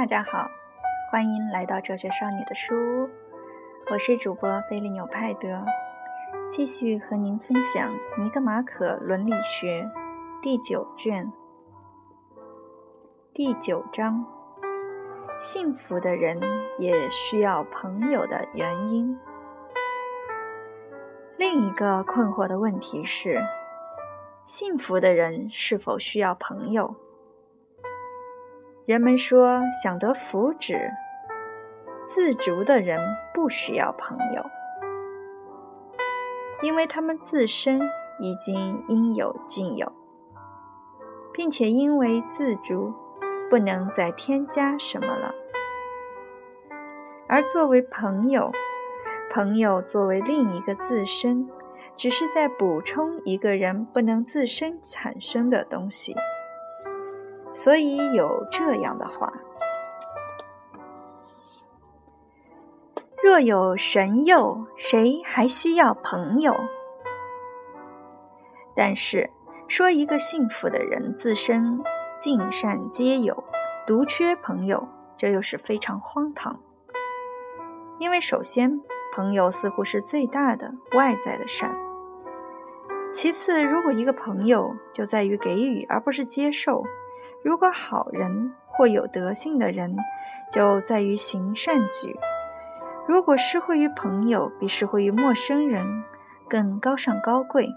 大家好，欢迎来到哲学少女的书屋，我是主播菲利纽派德，继续和您分享《尼格马可伦理学》第九卷第九章：幸福的人也需要朋友的原因。另一个困惑的问题是：幸福的人是否需要朋友？人们说，想得福祉，自足的人不需要朋友，因为他们自身已经应有尽有，并且因为自足，不能再添加什么了。而作为朋友，朋友作为另一个自身，只是在补充一个人不能自身产生的东西。所以有这样的话：若有神佑，谁还需要朋友？但是说一个幸福的人自身尽善皆有，独缺朋友，这又是非常荒唐。因为首先，朋友似乎是最大的外在的善；其次，如果一个朋友就在于给予而不是接受。如果好人或有德性的人，就在于行善举；如果施惠于朋友比施惠于陌生人更高尚高贵，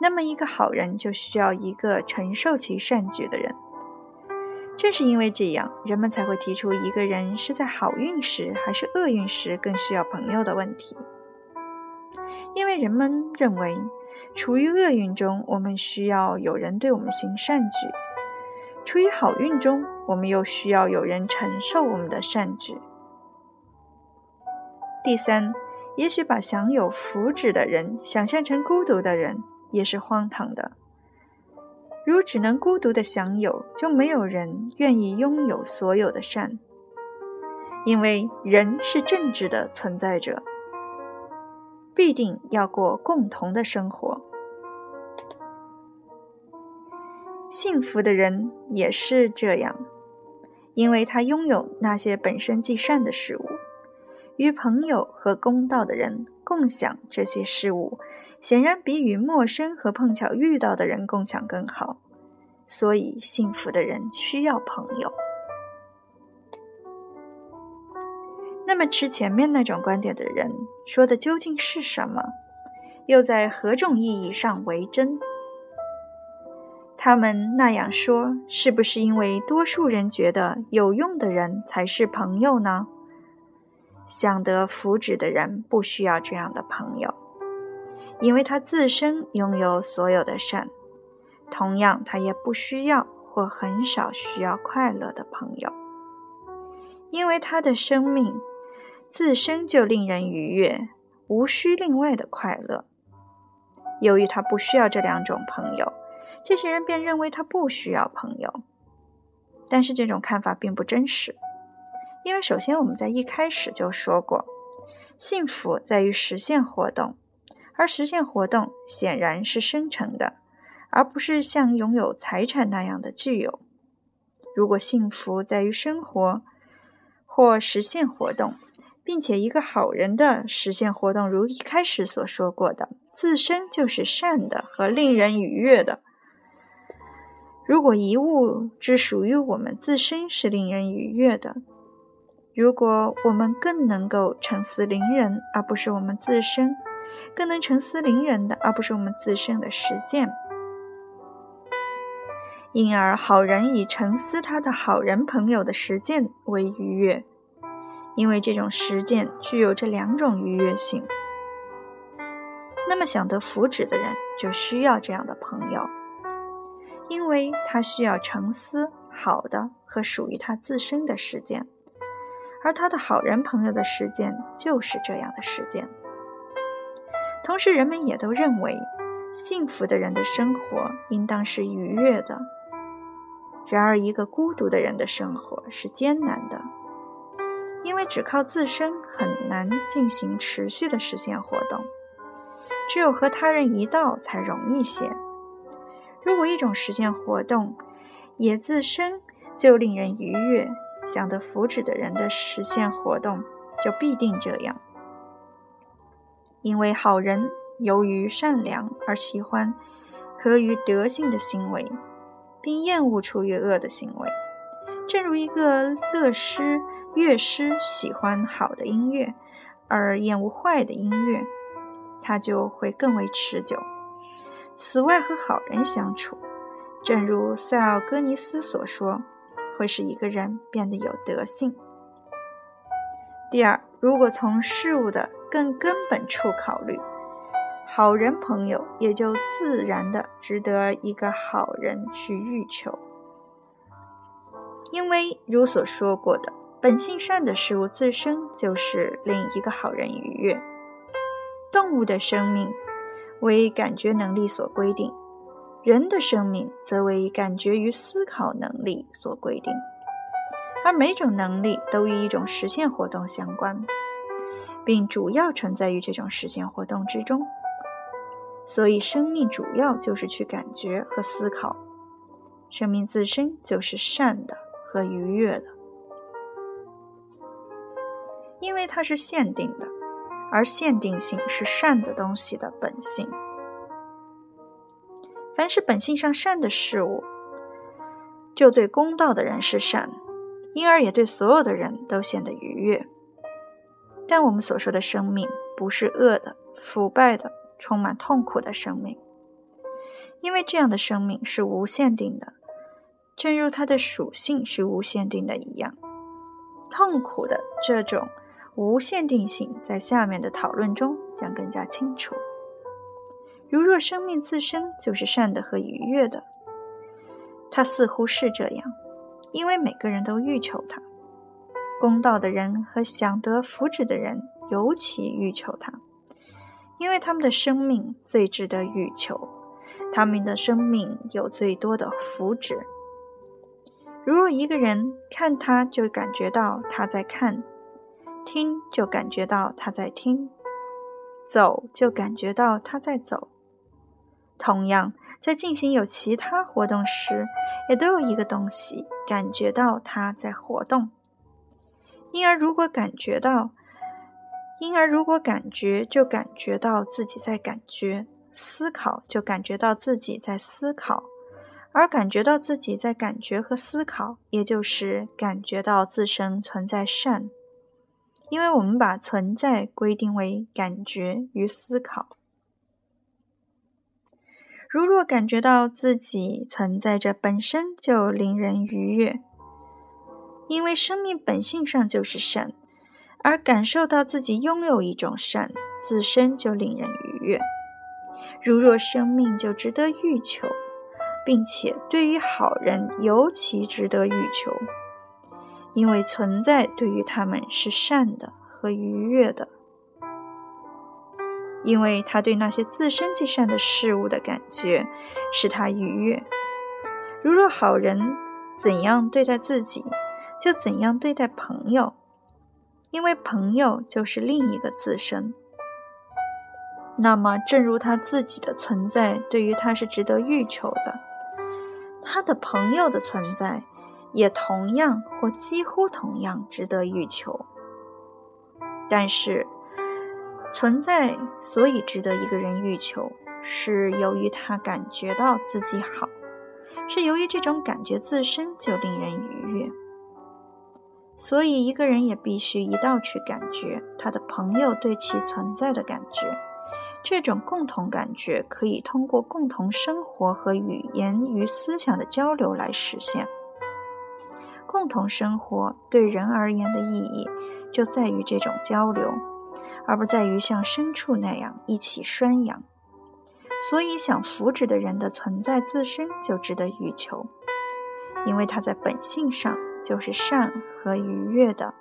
那么一个好人就需要一个承受其善举的人。正是因为这样，人们才会提出一个人是在好运时还是厄运时更需要朋友的问题。因为人们认为，处于厄运中，我们需要有人对我们行善举。处于好运中，我们又需要有人承受我们的善举。第三，也许把享有福祉的人想象成孤独的人，也是荒唐的。如只能孤独的享有，就没有人愿意拥有所有的善，因为人是政治的存在者，必定要过共同的生活。幸福的人也是这样，因为他拥有那些本身即善的事物，与朋友和公道的人共享这些事物，显然比与陌生和碰巧遇到的人共享更好。所以，幸福的人需要朋友。那么，持前面那种观点的人说的究竟是什么？又在何种意义上为真？他们那样说，是不是因为多数人觉得有用的人才是朋友呢？想得福祉的人不需要这样的朋友，因为他自身拥有所有的善。同样，他也不需要或很少需要快乐的朋友，因为他的生命自身就令人愉悦，无需另外的快乐。由于他不需要这两种朋友。这些人便认为他不需要朋友，但是这种看法并不真实，因为首先我们在一开始就说过，幸福在于实现活动，而实现活动显然是生成的，而不是像拥有财产那样的具有。如果幸福在于生活或实现活动，并且一个好人的实现活动，如一开始所说过的，自身就是善的和令人愉悦的。如果一物只属于我们自身是令人愉悦的，如果我们更能够沉思邻人，而不是我们自身，更能沉思邻人的，而不是我们自身的实践，因而好人以沉思他的好人朋友的实践为愉悦，因为这种实践具有这两种愉悦性。那么想得福祉的人就需要这样的朋友。因为他需要沉思好的和属于他自身的实践，而他的好人朋友的实践就是这样的实践。同时，人们也都认为，幸福的人的生活应当是愉悦的。然而，一个孤独的人的生活是艰难的，因为只靠自身很难进行持续的实现活动，只有和他人一道才容易些。如果一种实践活动也自身就令人愉悦，想得福祉的人的实现活动就必定这样，因为好人由于善良而喜欢合于德性的行为，并厌恶出于恶的行为。正如一个乐师、乐师喜欢好的音乐，而厌恶坏的音乐，他就会更为持久。此外，和好人相处，正如塞奥戈尼斯所说。会使一个人变得有德性。第二，如果从事物的更根本处考虑，好人朋友也就自然的值得一个好人去欲求，因为如所说过的，本性善的事物自身就是令一个好人愉悦。动物的生命为感觉能力所规定。人的生命则为感觉与思考能力所规定，而每种能力都与一种实现活动相关，并主要存在于这种实现活动之中。所以，生命主要就是去感觉和思考。生命自身就是善的和愉悦的，因为它是限定的，而限定性是善的东西的本性。凡是本性上善的事物，就对公道的人是善，因而也对所有的人都显得愉悦。但我们所说的生命，不是恶的、腐败的、充满痛苦的生命，因为这样的生命是无限定的，正如它的属性是无限定的一样。痛苦的这种无限定性，在下面的讨论中将更加清楚。如若生命自身就是善的和愉悦的，它似乎是这样，因为每个人都欲求它。公道的人和想得福祉的人尤其欲求它，因为他们的生命最值得欲求，他们的生命有最多的福祉。如若一个人看他就感觉到他在看，听就感觉到他在听，走就感觉到他在走。同样，在进行有其他活动时，也都有一个东西感觉到它在活动。因而，如果感觉到，因而如果感觉，就感觉到自己在感觉；思考，就感觉到自己在思考；而感觉到自己在感觉和思考，也就是感觉到自身存在善。因为我们把存在规定为感觉与思考。如若感觉到自己存在着，本身就令人愉悦，因为生命本性上就是善，而感受到自己拥有一种善，自身就令人愉悦。如若生命就值得欲求，并且对于好人尤其值得欲求，因为存在对于他们是善的和愉悦的。因为他对那些自身即善的事物的感觉使他愉悦。如若好人怎样对待自己，就怎样对待朋友，因为朋友就是另一个自身。那么，正如他自己的存在对于他是值得欲求的，他的朋友的存在也同样或几乎同样值得欲求。但是。存在所以值得一个人欲求，是由于他感觉到自己好，是由于这种感觉自身就令人愉悦。所以一个人也必须一道去感觉他的朋友对其存在的感觉。这种共同感觉可以通过共同生活和语言与思想的交流来实现。共同生活对人而言的意义就在于这种交流。而不在于像牲畜那样一起拴养，所以想福祉的人的存在自身就值得欲求，因为他在本性上就是善和愉悦的。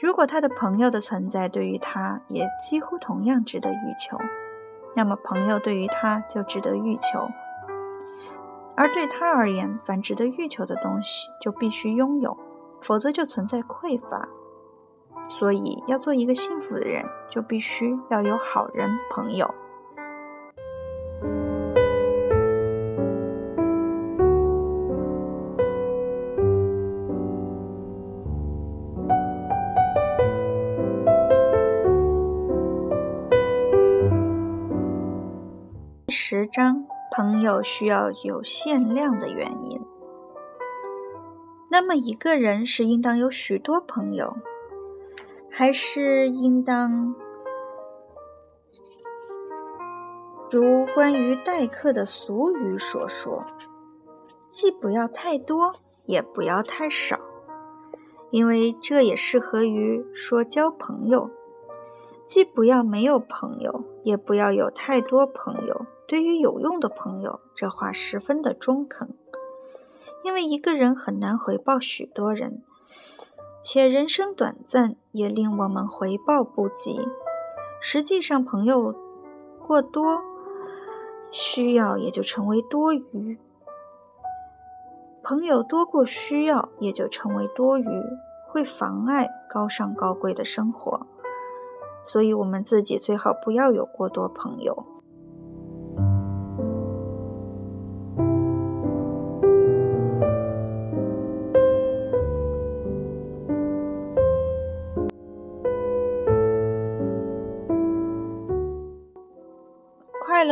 如果他的朋友的存在对于他也几乎同样值得欲求，那么朋友对于他就值得欲求，而对他而言凡值得欲求的东西就必须拥有否则就存在匮乏。所以要做一个幸福的人就必须要有好人朋友。第十章朋友需要有限量的原因。那么，一个人是应当有许多朋友，还是应当如关于待客的俗语所说，既不要太多，也不要太少？因为这也适合于说交朋友。既不要没有朋友，也不要有太多朋友。对于有用的朋友，这话十分的中肯。因为一个人很难回报许多人，且人生短暂，也令我们回报不及。实际上，朋友过多，需要也就成为多余；朋友多过需要，也就成为多余，会妨碍高尚高贵的生活。所以，我们自己最好不要有过多朋友。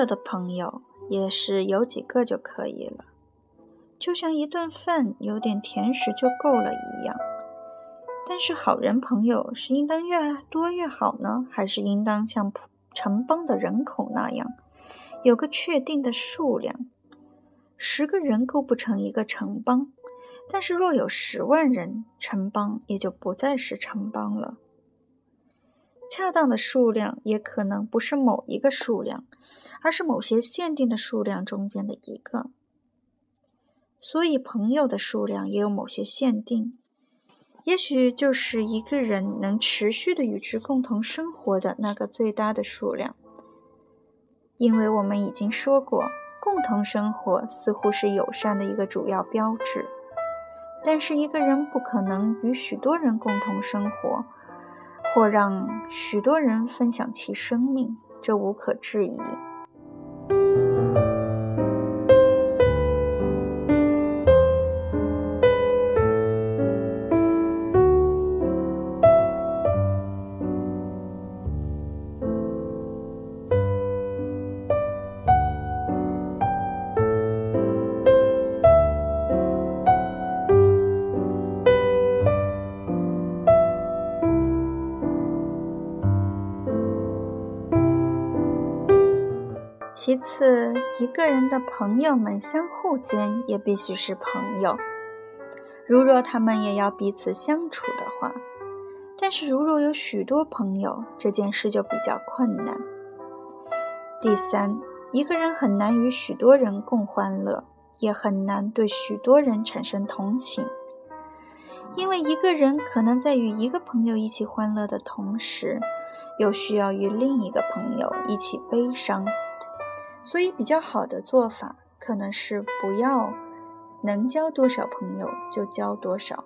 的朋友也是有几个就可以了，就像一顿饭有点甜食就够了一样。但是好人朋友是应当越多越好呢，还是应当像城邦的人口那样，有个确定的数量？十个人构不成一个城邦，但是若有十万人，城邦也就不再是城邦了。恰当的数量也可能不是某一个数量，而是某些限定的数量中间的一个。所以朋友的数量也有某些限定。也许就是一个人能持续的与之共同生活的那个最大的数量，因为我们已经说过，共同生活似乎是友善的一个主要标志。但是一个人不可能与许多人共同生活，或让许多人分享其生命，这无可置疑。其次，一个人的朋友们相互间也必须是朋友。如若他们也要彼此相处的话，但是如若有许多朋友，这件事就比较困难。第三，一个人很难与许多人共欢乐，也很难对许多人产生同情，因为一个人可能在与一个朋友一起欢乐的同时，又需要与另一个朋友一起悲伤。所以，比较好的做法可能是不要能交多少朋友就交多少，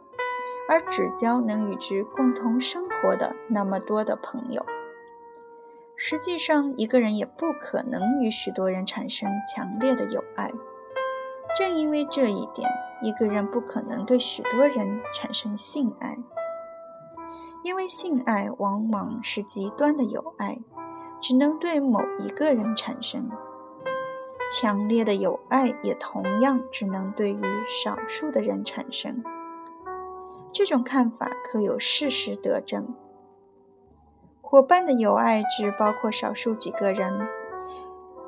而只交能与之共同生活的那么多的朋友。实际上，一个人也不可能与许多人产生强烈的友爱。正因为这一点，一个人不可能对许多人产生性爱，因为性爱往往是极端的友爱，只能对某一个人产生。强烈的友爱也同样只能对于少数的人产生。这种看法可有事实得证。伙伴的友爱只包括少数几个人，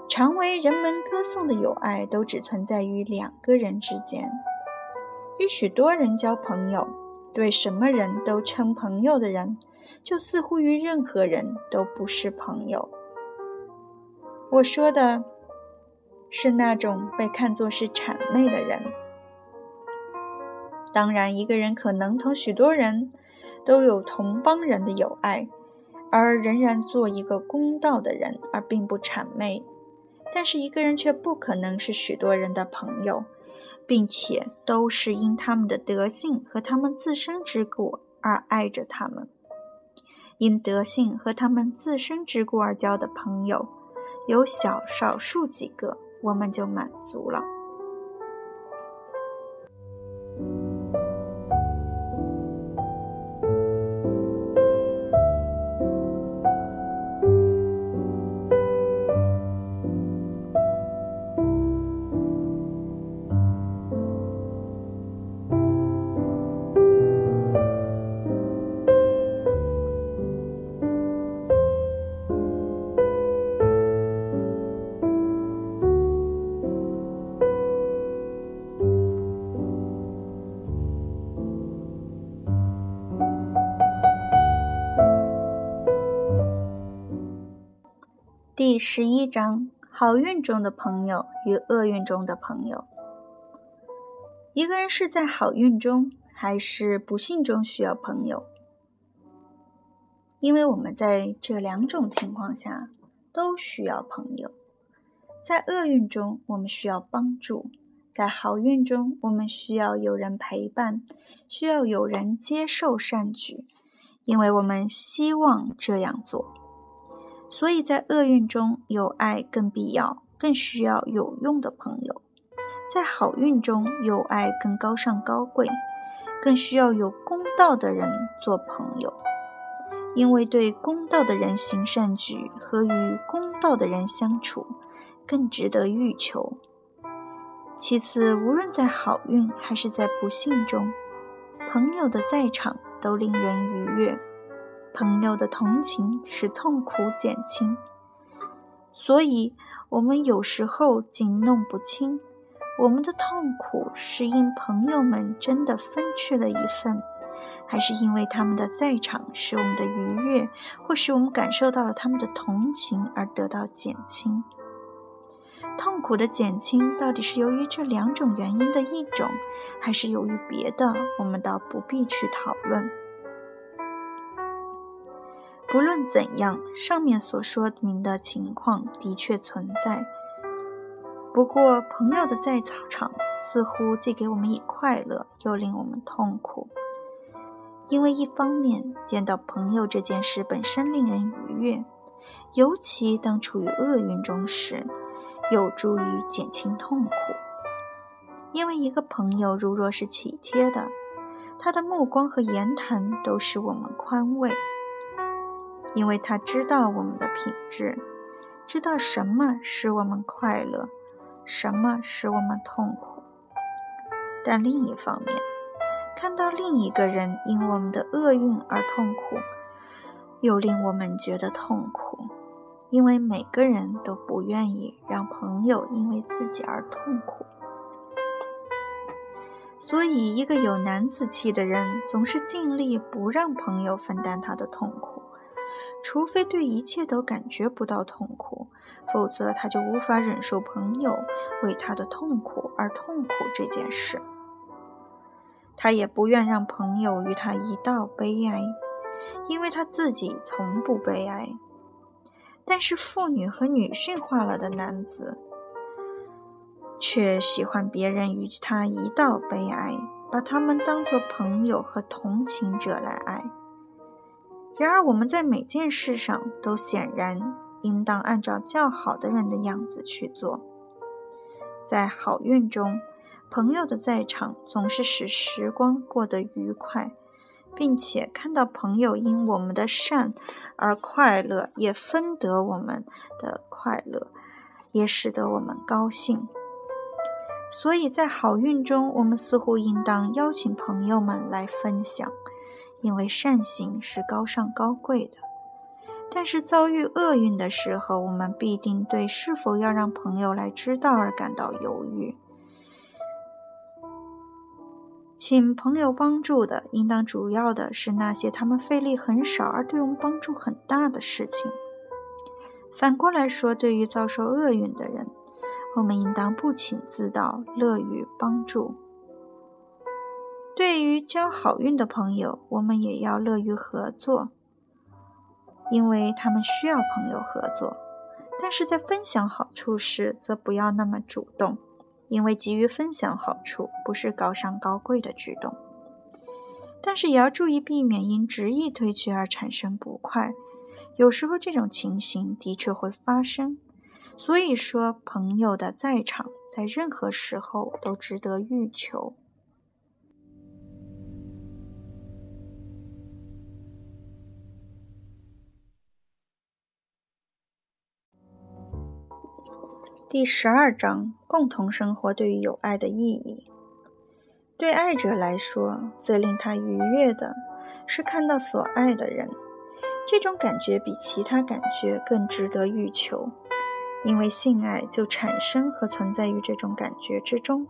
常为人们歌颂的友爱都只存在于两个人之间。与许多人交朋友，对什么人都称朋友的人，就似乎与任何人都不是朋友。我说的。是那种被看作是谄媚的人。当然，一个人可能同许多人都有同邦人的友爱，而仍然做一个公道的人，而并不谄媚。但是，一个人却不可能是许多人的朋友，并且都是因他们的德性和他们自身之故而爱着他们。因德性和他们自身之故而交的朋友，有小少数几个。我们就满足了。第十一章：好运中的朋友与厄运中的朋友。一个人是在好运中还是不幸中需要朋友？因为我们在这两种情况下都需要朋友。在厄运中，我们需要帮助；在好运中，我们需要有人陪伴，需要有人接受善举，因为我们希望这样做。所以在厄运中有爱更必要，更需要有用的朋友；在好运中有爱更高尚高贵，更需要有公道的人做朋友。因为对公道的人行善举和与公道的人相处。更值得欲求。其次，无论在好运还是在不幸中，朋友的在场都令人愉悦。朋友的同情使痛苦减轻，所以我们有时候竟弄不清，我们的痛苦是因朋友们真的分去了一份，还是因为他们的在场使我们的愉悦，或使我们感受到了他们的同情而得到减轻。痛苦的减轻到底是由于这两种原因的一种，还是由于别的？我们倒不必去讨论。不论怎样，上面所说明的情况的确存在。不过，朋友的在场似乎既给我们以快乐，又令我们痛苦。因为一方面，见到朋友这件事本身令人愉悦，尤其当处于厄运中时。有助于减轻痛苦，因为一个朋友如若是体贴的，他的目光和言谈都使我们宽慰，因为他知道我们的品质，知道什么使我们快乐，什么使我们痛苦。但另一方面，看到另一个人因我们的厄运而痛苦，又令我们觉得痛苦。因为每个人都不愿意让朋友因为自己而痛苦，所以一个有男子气的人总是尽力不让朋友分担他的痛苦，除非对一切都感觉不到痛苦，否则他就无法忍受朋友为他的痛苦而痛苦这件事。他也不愿让朋友与他一道悲哀，因为他自己从不悲哀。但是妇女和女性化了的男子，却喜欢别人与他一道悲哀，把他们当作朋友和同情者来爱。然而，我们在每件事上都显然应当按照较好的人的样子去做。在好运中，朋友的在场总是使时光过得愉快。并且看到朋友因我们的善而快乐，也分得我们的快乐，也使得我们高兴。所以在好运中，我们似乎应当邀请朋友们来分享，因为善行是高尚高贵的。但是遭遇厄运的时候，我们必定对是否要让朋友来知道而感到犹豫。请朋友帮助的，应当主要的是那些他们费力很少而对我们帮助很大的事情。反过来说，对于遭受厄运的人，我们应当不请自到，乐于帮助。对于交好运的朋友，我们也要乐于合作，因为他们需要朋友合作。但是在分享好处时，则不要那么主动。因为急于分享好处不是高尚高贵的举动，但是也要注意避免因执意推却而产生不快。有时候这种情形的确会发生，所以说朋友的在场在任何时候都值得欲求。第十二章：共同生活对于有爱的意义。对爱者来说，最令他愉悦的是看到所爱的人。这种感觉比其他感觉更值得欲求，因为性爱就产生和存在于这种感觉之中。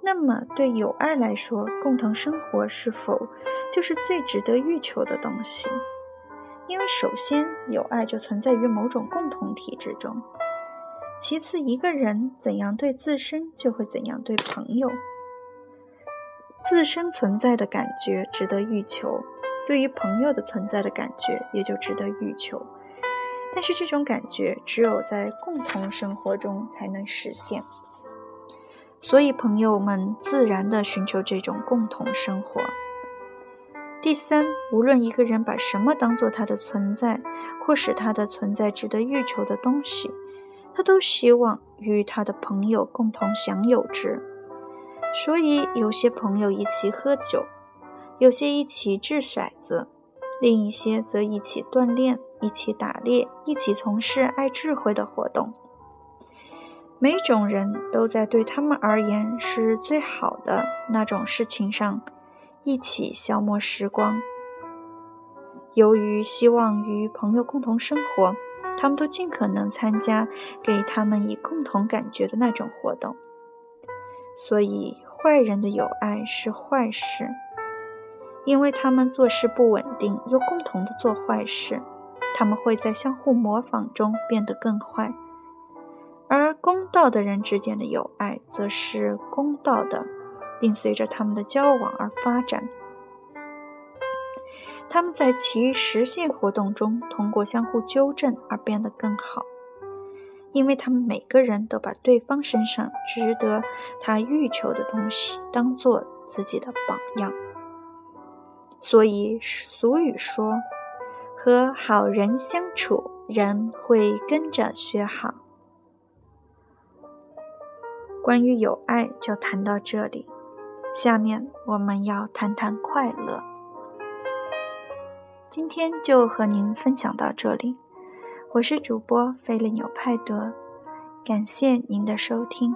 那么，对有爱来说，共同生活是否就是最值得欲求的东西？因为首先友爱就存在于某种共同体之中，其次一个人怎样对自身，就会怎样对朋友。自身存在的感觉值得欲求，对于朋友的存在的感觉也就值得欲求。但是这种感觉只有在共同生活中才能实现，所以朋友们自然地寻求这种共同生活。第三，无论一个人把什么当做他的存在，或使他的存在值得欲求的东西，他都希望与他的朋友共同享有之。所以，有些朋友一起喝酒，有些一起掷骰子，另一些则一起锻炼、一起打猎、一起从事爱智慧的活动。每种人都在对他们而言是最好的那种事情上一起消磨时光。由于希望与朋友共同生活，他们都尽可能参加给他们以共同感觉的那种活动。所以，坏人的友爱是坏事，因为他们做事不稳定，又共同的做坏事，他们会在相互模仿中变得更坏。而公道的人之间的友爱，则是公道的，并随着他们的交往而发展。他们在其实现活动中，通过相互纠正而变得更好。因为他们每个人都把对方身上值得他欲求的东西当做自己的榜样，所以俗语说：“和好人相处，人会跟着学好。”关于友爱就谈到这里，下面我们要谈谈快乐。今天就和您分享到这里。我是主播菲利纽派德，感谢您的收听。